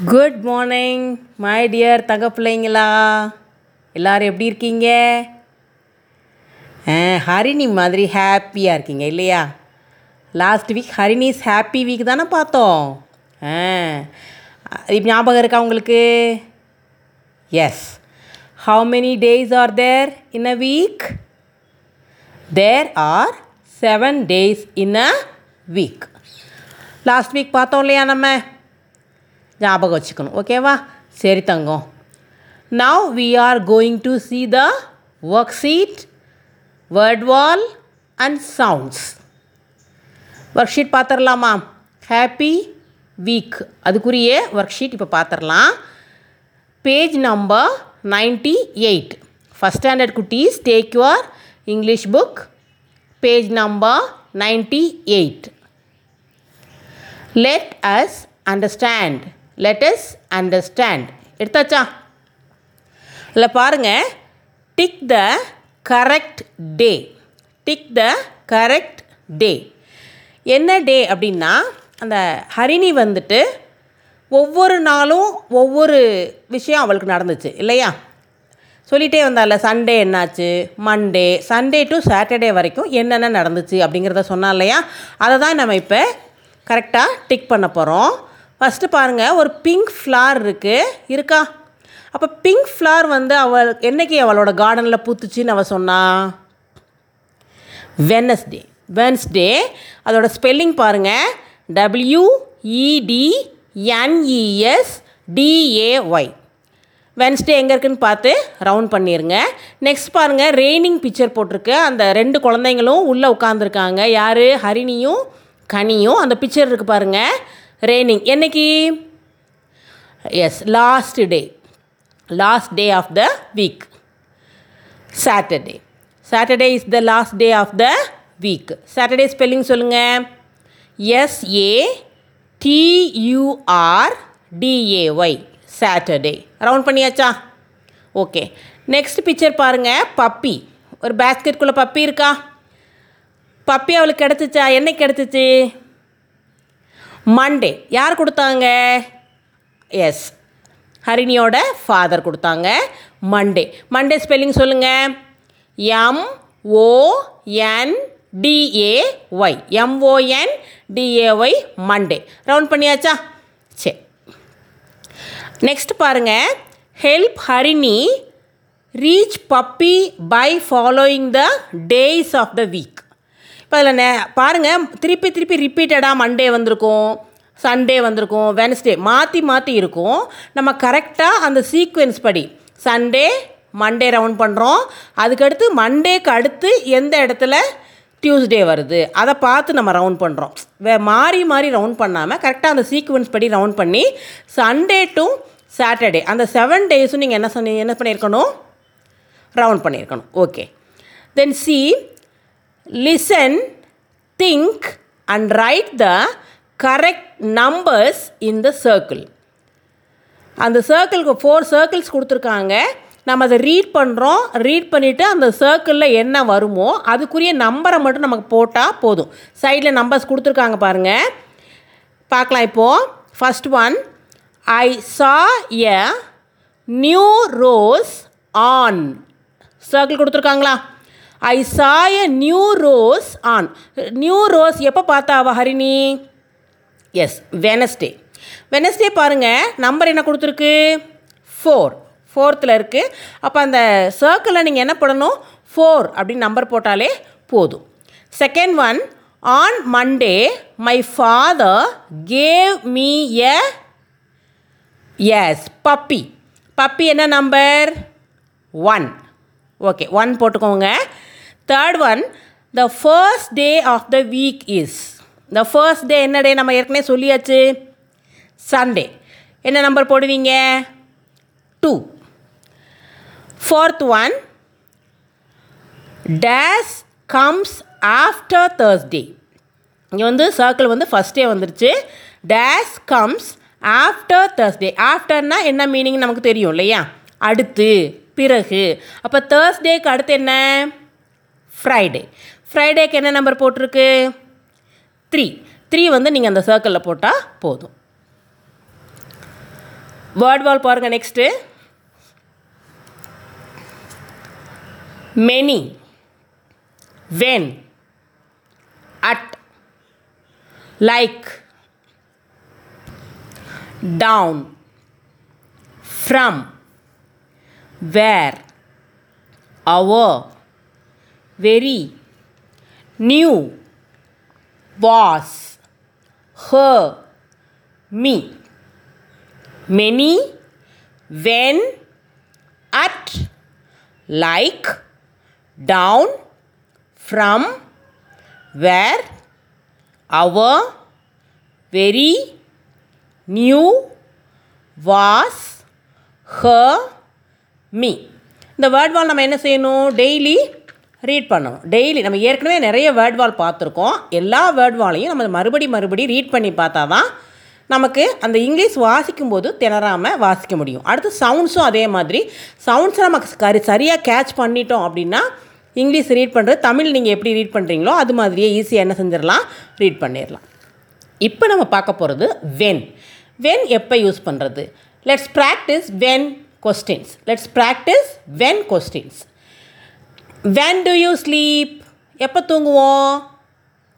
Good morning my dear தங்க பிள்ளைங்களா எல்லாரும் எப்படி இருக்கீங்க? ஆ ஹரிணி மாதிரி ஹாப்பியாக இருக்கீங்க இல்லையா? Last week Harini's happy week தானே பார்த்தோம். ஆ இப்போ ஞாபகம் இருக்கா உங்களுக்கு? Yes how many days are there in a week there are seven days in a week last week பார்த்தோம் இல்லையா நம்ம? ஞாபகம் வச்சுக்கணும் ஓகேவா சரி தங்கம். Now we are going to see the worksheet word wall and sounds worksheet பார்த்துடலாமா happy week அதுக்குரிய worksheet இப்போ பார்த்துடலாம் page number ninety eight first standard குட்டீஸ் take your English book page number ninety eight let us understand let's understand எடுத்தாச்சா? இல்லை பாருங்கள் tick the correct day tick the correct day என்ன day அப்படின்னா அந்த ஹரிணி வந்துட்டு ஒவ்வொரு நாளும் ஒவ்வொரு விஷயம் அவளுக்கு நடந்துச்சு இல்லையா? சொல்லிகிட்டே வந்தால சண்டே என்னாச்சு? மண்டே சண்டே டு சாட்டர்டே வரைக்கும் என்னென்ன நடந்துச்சு அப்படிங்கிறத சொன்னா இல்லையா? அதை தான் நம்ம இப்போ கரெக்டாக டிக் பண்ண போகிறோம் ஃபஸ்ட்டு பாருங்கள் ஒரு பிங்க் ஃப்ளார் இருக்குது இருக்கா? அப்போ பிங்க் ஃப்ளார் வந்து அவள் என்னைக்கு அவளோட கார்டனில் பூத்துச்சின்னு அவள் சொன்னா? வெனஸ்டே வென்ஸ்டே அதோட ஸ்பெல்லிங் பாருங்கள் W E D N E S D A Y Wednesday எங்கே இருக்குன்னு பார்த்து ரவுண்ட் பண்ணிடுங்க நெக்ஸ்ட் பாருங்கள் ரெய்னிங் பிக்சர் போட்டிருக்கு. அந்த ரெண்டு குழந்தைங்களும் உள்ளே உட்காந்துருக்காங்க யார்? ஹரிணியும் கனியும். அந்த பிக்சர் இருக்குது பாருங்கள் ரெய்னிங் என்னைக்கு? Yes last day last day of the week Saturday Saturday is the last day of the week Saturday spelling சொல்லுங்கள் S A T U R D A Y Saturday round பண்ணியாச்சா? Okay next picture பாருங்கள் puppy ஒரு பேஸ்கெட்குள்ளே puppy இருக்கா? Puppy அவளுக்கு கிடச்சிச்சா? என்னைக்கு கிடச்சிச்சு? Monday யார் கொடுத்தாங்க? எஸ் ஹரிணியோட ஃபாதர் கொடுத்தாங்க. மண்டே மண்டே ஸ்பெல்லிங் சொல்லுங்கள் M O N D A Y M O N D A Y Monday round பண்ணியாச்சா? சரி. நெக்ஸ்ட் பாருங்கள் help Harini reach puppy by following the days of the week இப்போ அதில் நே பாருங்கள் திருப்பி திருப்பி ரிப்பீட்டடாக மண்டே வந்திருக்கும் சண்டே வந்திருக்கும் வெனஸ்டே மாற்றி மாற்றி இருக்கும். நம்ம கரெக்டாக அந்த சீக்வென்ஸ் படி. சண்டே மண்டே ரவுண்ட் பண்ணுறோம் அதுக்கடுத்து மண்டேக்கு அடுத்து எந்த இடத்துல டியூஸ்டே வருது? அதை பார்த்து நம்ம ரவுண்ட் பண்ணுறோம் வே மாறி மாறி ரவுண்ட் பண்ணாமல் கரெக்டாக அந்த சீக்வென்ஸ் படி ரவுண்ட் பண்ணி சண்டே டு சாட்டர்டே அந்த செவன் டேஸும் நீங்கள் என்ன சொன்னி என்ன பண்ணியிருக்கணும்? ரவுண்ட் பண்ணியிருக்கணும். Okay then see listen think and write the correct numbers in the circle அந்த சர்க்கிளுக்கு ஃபோர் சர்க்கிள்ஸ் கொடுத்துருக்காங்க. நம்ம அதை ரீட் பண்ணுறோம் ரீட் பண்ணிவிட்டு அந்த சர்க்கிளில் என்ன வருமோ அதுக்குரிய நம்பரை மட்டும் நமக்கு போட்டால் போதும். சைடில் நம்பர்ஸ் கொடுத்துருக்காங்க பாருங்கள் பார்க்கலாம் இப்போது first one I saw a new rose on circle கொடுத்துருக்காங்களா? I saw a new rose on new rose எப்போ பார்த்தா அவ ஹரிணி? எஸ் வெனஸ்டே வெனஸ்டே பாருங்கள் நம்பர் என்ன கொடுத்துருக்கு? ஃபோர் ஃபோர்த்தில் இருக்குது அப்போ அந்த சர்க்கிளில் நீங்கள் என்ன பண்ணணும் ஃபோர் அப்படின்னு நம்பர் போட்டாலே போதும். Second one on Monday my father gave me a S puppy puppy என்ன நம்பர் ஒன் ஓகே ஒன் போட்டுக்கோங்க. Third one the first day of the week is the first day என்ன டே நம்ம ஏற்கனவே சொல்லியாச்சு. சண்டே என்ன நம்பர் போடுவீங்க? Two fourth one days comes after Thursday இங்கே வந்து சர்க்கிள் வந்து ஃபஸ்ட்டே வந்துருச்சு. டேஸ் கம்ஸ் ஆஃப்டர் தேர்ஸ்டே ஆஃப்டர்னா என்ன மீனிங் நமக்கு தெரியும் இல்லையா? அடுத்து பிறகு. அப்போ தேர்ஸ்டேக்கு அடுத்து என்ன? ஃப்ரைடே ஃப்ரைடேக்கு என்ன நம்பர் போட்டிருக்கு? த்ரீ த்ரீ வந்து நீங்கள் அந்த சர்க்கிளில் போட்டால் போதும். வேர்ட் வால் பாருங்கள் next many when at like down from where our very new was her me many when at like down from where our very new was her me இந்த word wall நம்ம என்ன செய்யணும் daily read பண்ணணும். Daily நம்ம ஏற்கனவே நிறைய word வால் பார்த்துருக்கோம். எல்லா வேர்ட் வாலையும் நம்ம மறுபடி மறுபடி ரீட் பண்ணி பார்த்தா தான் நமக்கு அந்த இங்கிலீஷ் வாசிக்கும் போது திணறாமல் வாசிக்க முடியும். அடுத்து சவுண்ட்ஸும் அதே மாதிரி. சவுண்ட்ஸை நமக்கு கரு சரியாக கேட்ச் பண்ணிட்டோம் அப்படின்னா இங்கிலீஷ் ரீட் பண்ணுறது தமிழ் நீங்கள் எப்படி ரீட் பண்ணுறீங்களோ அது மாதிரியே ஈஸியாக என்ன செஞ்சிடலாம்? ரீட் பண்ணிடலாம். இப்போ நம்ம பார்க்க போகிறது வென் வென் எப்போ யூஸ் பண்ணுறது let's practice when questions let's practice when questions when do you sleep எப்போ தூங்குவோம்?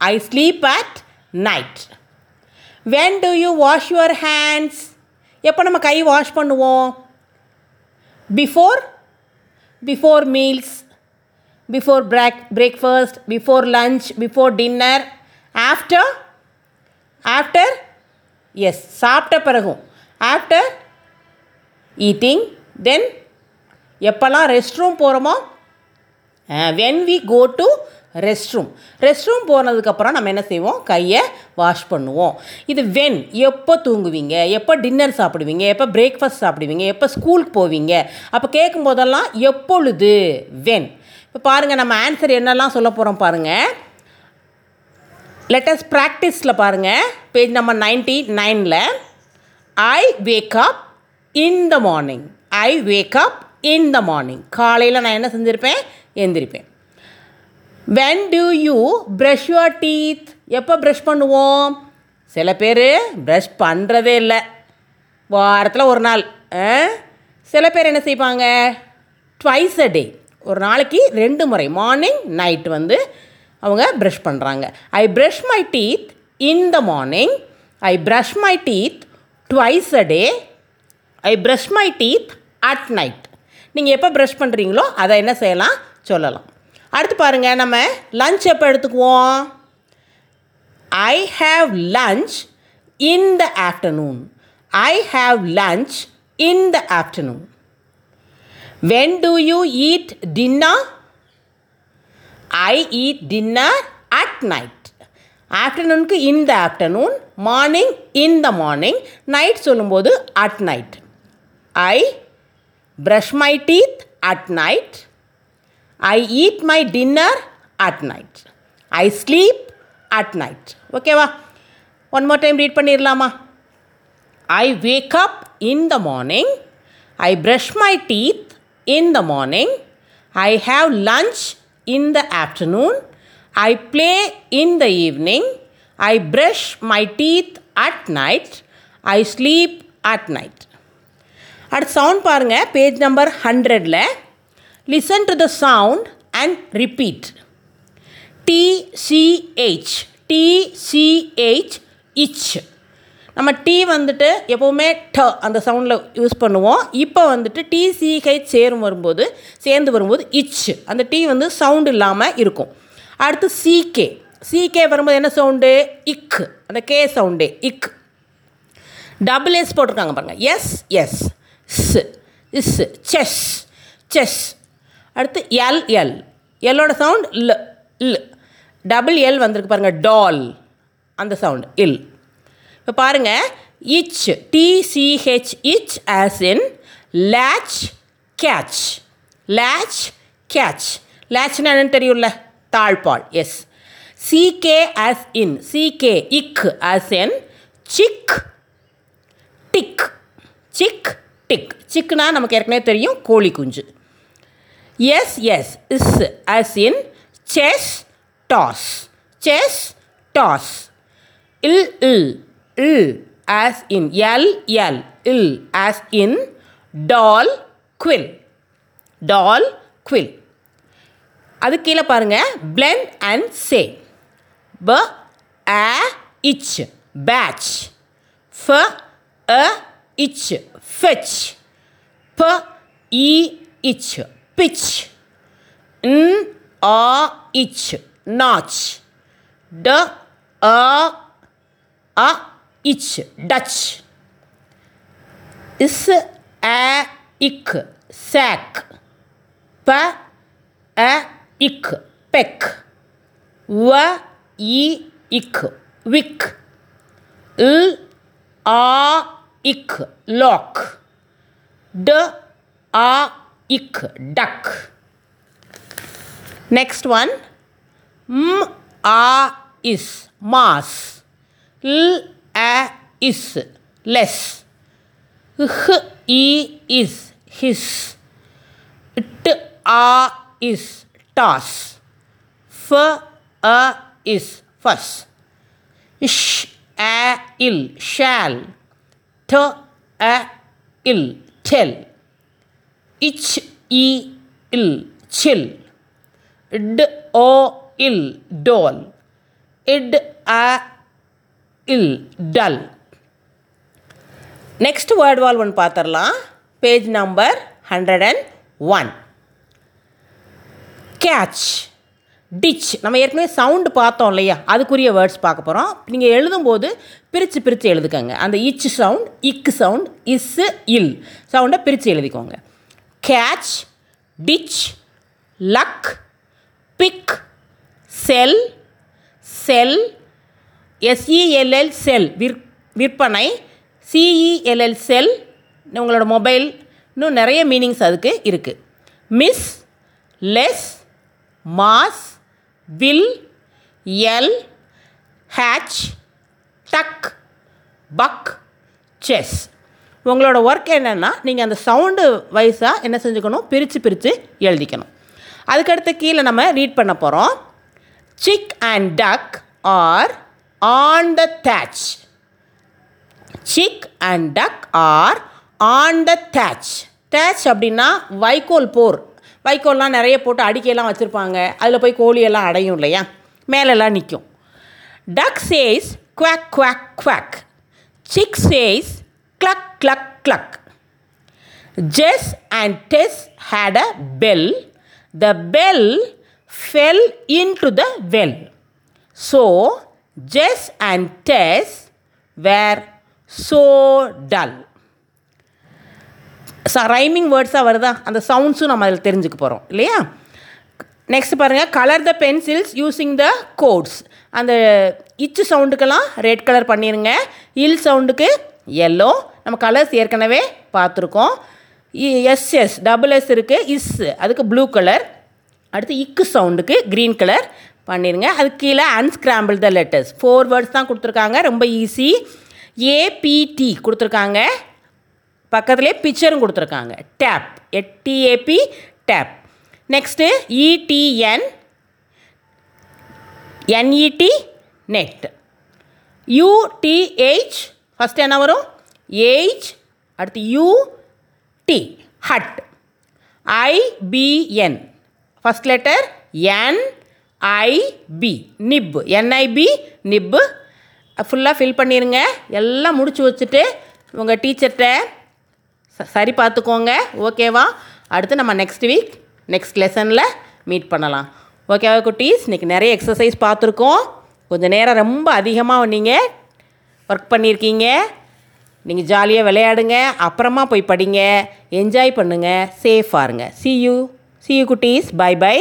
I sleep at night when do you wash your hands எப்போ நம்ம கை வாஷ் பண்ணுவோம்? Before before meals before break breakfast before lunch before dinner after after yes சாப்பிட்ட பிறகும். After eating then எப்போல்லாம் rest room போகிறோமோ when we go to restroom restroom போனதுக்கப்புறம் நம்ம என்ன செய்வோம்? கையை வாஷ் பண்ணுவோம். இது வென் எப்போ தூங்குவீங்க? எப்போ டின்னர் சாப்பிடுவீங்க? எப்போ பிரேக்ஃபாஸ்ட் சாப்பிடுவீங்க? எப்போ ஸ்கூலுக்கு போவீங்க? அப்போ கேட்கும் போதெல்லாம் எப்பொழுது? வென் இப்போ பாருங்கள் நம்ம ஆன்சர் என்னெல்லாம் சொல்ல போகிறோம் பாருங்கள் லெட்டஸ் ப்ராக்டிஸில் பாருங்கள் பேஜ் நம்பர் நைன்டி நைனில் I wake up in the morning I wake up in the morning காலையில் நான் என்ன செஞ்சுருப்பேன்? எந்திரிப்பேன். When do you brush your teeth எப்போ ப்ரஷ் பண்ணுவோம்? சில பேர் ப்ரஷ் பண்ணுறதே இல்லை. வாரத்தில் ஒரு நாள் ஆ? சில பேர் என்ன செய்வாங்க? ட்வைஸ் அ டே ஒரு நாளைக்கு ரெண்டு முறை மார்னிங் நைட் வந்து அவங்க ப்ரஷ் பண்ணுறாங்க I brush my teeth in the morning I brush my teeth twice a day I brush my teeth at night நீங்கள் எப்போ ப்ரஷ் பண்ணுறீங்களோ அதை என்ன செய்யலாம்? சொல்லலாம். அடுத்து பாருங்கள் நம்ம லஞ்ச் எப்போ எடுத்துக்குவோம்? I have lunch in the afternoon I have lunch in the afternoon when do you eat dinner I eat dinner at night ஆஃப்டர்நூனுக்கு in the afternoon morning in the morning night சொல்லும்போது at night I brush my teeth at night I eat my dinner at night I sleep at night ஓகேவா one more time read பண்ணிடலாமா I wake up in the morning I brush my teeth in the morning I have lunch in the afternoon I play in the evening I brush my teeth at night I sleep at night அடுத்து sound பாருங்கள் page number ஹண்ட்ரடில் listen to the sound and repeat TCH TCH itch நம்ம T வந்துட்டு எப்போவுமே ட அந்த சவுண்டில் use பண்ணுவோம். இப்போ வந்துட்டு டிசிஹெச் சேரும் வரும்போது சேர்ந்து வரும்போது இச் அந்த டி வந்து சவுண்டு இல்லாமல் இருக்கும். அடுத்து சிகே சிகே வரும்போது என்ன சவுண்டு இக் அந்த K sound ick double S போட்டிருக்காங்க பாருங்கள் S S s iss chess chess அடுத்து எல் எல் எல்லோட sound l ill double L வந்திருக்கு பாருங்கள் டால் அந்த சவுண்ட் இல் இப்போ பாருங்கள் itch TCH itch as in latch catch latch catch லேட்ச்னா என்னன்னு தெரியும்ல? தாழ்பால் S CK as in CK ick as in chick tick chick tick சிக்னா நமக்கு ஏற்கனவே தெரியும் கோழி குஞ்சு. S S iss as in chess toss chess toss ill ill ill as in L L ill as in doll quill doll quill அது கீழே பாருங்கள் blend and say ப அ இச் பேட்ச் ஃப அ இச் ஃபெச் ப இ இச் pitch. N a itch. Notch. D a a itch. Dutch. Is a ick. Sack. P a ick. Peck. W e ick. Wick. L a ick. Lock. D a ick duck. Next one. M a is mass l a is less h e is his. T a is toss f a is fuss sh a ill shall. T a ill tell itch E ill chill d O ill toll it a ill dull next word wall one பார்த்துடலாம். Page number hundred and one catch ditch நம்ம ஏற்கனவே sound பார்த்தோம் இல்லையா? அதுக்குரிய words பார்க்க போகிறோம் நீங்கள் எழுதும்போது பிரித்து பிரித்து எழுதுக்கோங்க. அந்த இச் சவுண்ட் இக்கு சவுண்ட் இஸ்ஸு இல் சவுண்டை பிரித்து எழுதிக்கோங்க. Catch ditch luck pick sell sell S E L L sell விற் விற்பனை சிஇஎல்எல் செல் உங்களோட மொபைல் இன்னும் நிறைய மீனிங்ஸ் அதுக்கு இருக்குது miss less mass will L hatch duck buck chess. உங்களோட ஒர்க் என்னென்னா நீங்கள் அந்த சவுண்டு வைஸாக என்ன செஞ்சுக்கணும்? பிரித்து பிரித்து எழுதிக்கணும். அதுக்கடுத்து கீழே நம்ம ரீட் பண்ண போகிறோம் chick and duck are on the thatch chick and duck are on the thatch thatch அப்படின்னா வைக்கோல் போர். வைக்கோல்லாம் நிறைய போட்டு அடிக்கையெல்லாம் வச்சுருப்பாங்க. அதில் போய் கோழியெல்லாம் அடையும் இல்லையா? மேலெல்லாம் நிற்கும் duck says quack quack quack chick says cluck cluck cluck Jess and Tess had a bell the bell fell into the well so Jess and Tess were so dull rhyming வேர்ட்ஸாக வருதா? அந்த சவுண்ட்ஸும் நம்ம அதில் தெரிஞ்சுக்க போகிறோம் இல்லையா? நெக்ஸ்ட் பாருங்கள் colour the pencils using the codes அந்த itch சவுண்டுக்கெல்லாம் red colour பண்ணிடுங்க இல் சவுண்டுக்கு எல்லோ நம்ம கலர்ஸ் ஏற்கனவே பார்த்துருக்கோம். எஸ்எஸ் டபுள் எஸ் இருக்குது இஸ் அதுக்கு ப்ளூ கலர் அடுத்து இக்கு சவுண்டுக்கு க்ரீன் கலர் பண்ணிடுங்க அதுக்கு கீழே unscramble the letters four words தான் கொடுத்துருக்காங்க ரொம்ப ஈஸி ஏபிடி கொடுத்துருக்காங்க. பக்கத்துலேயே பிக்சரும் கொடுத்துருக்காங்க. Tab T A B tab next E T N N E T net U T H first என்ன வரும்? ஏஹ் அடுத்து U T hut I B N first letter N I B nib N I B nib ஃபுல்லாக fill பண்ணிடுங்க எல்லாம் முடிச்சு வச்சுட்டு உங்கள் டீச்சர்கிட்ட சரி பார்த்துக்கோங்க. ஓகேவா அடுத்து நம்ம நெக்ஸ்ட் வீக் நெக்ஸ்ட் லெசனில் மீட் பண்ணலாம். ஓகேவா குட்டீஸ்? இன்றைக்கி நிறைய எக்ஸசைஸ் பார்த்துருக்கோம். கொஞ்சம் நேரம் ரொம்ப அதிகமாக நீங்கள் ஒர்க் பண்ணியிருக்கீங்க நீங்கள் ஜாலியாக விளையாடுங்க அப்புறமா போய் படிங்க என்ஜாய் பண்ணுங்கள் சேஃபாக இருங்க. சி யூ சி யூ குட்டீஸ். Bye bye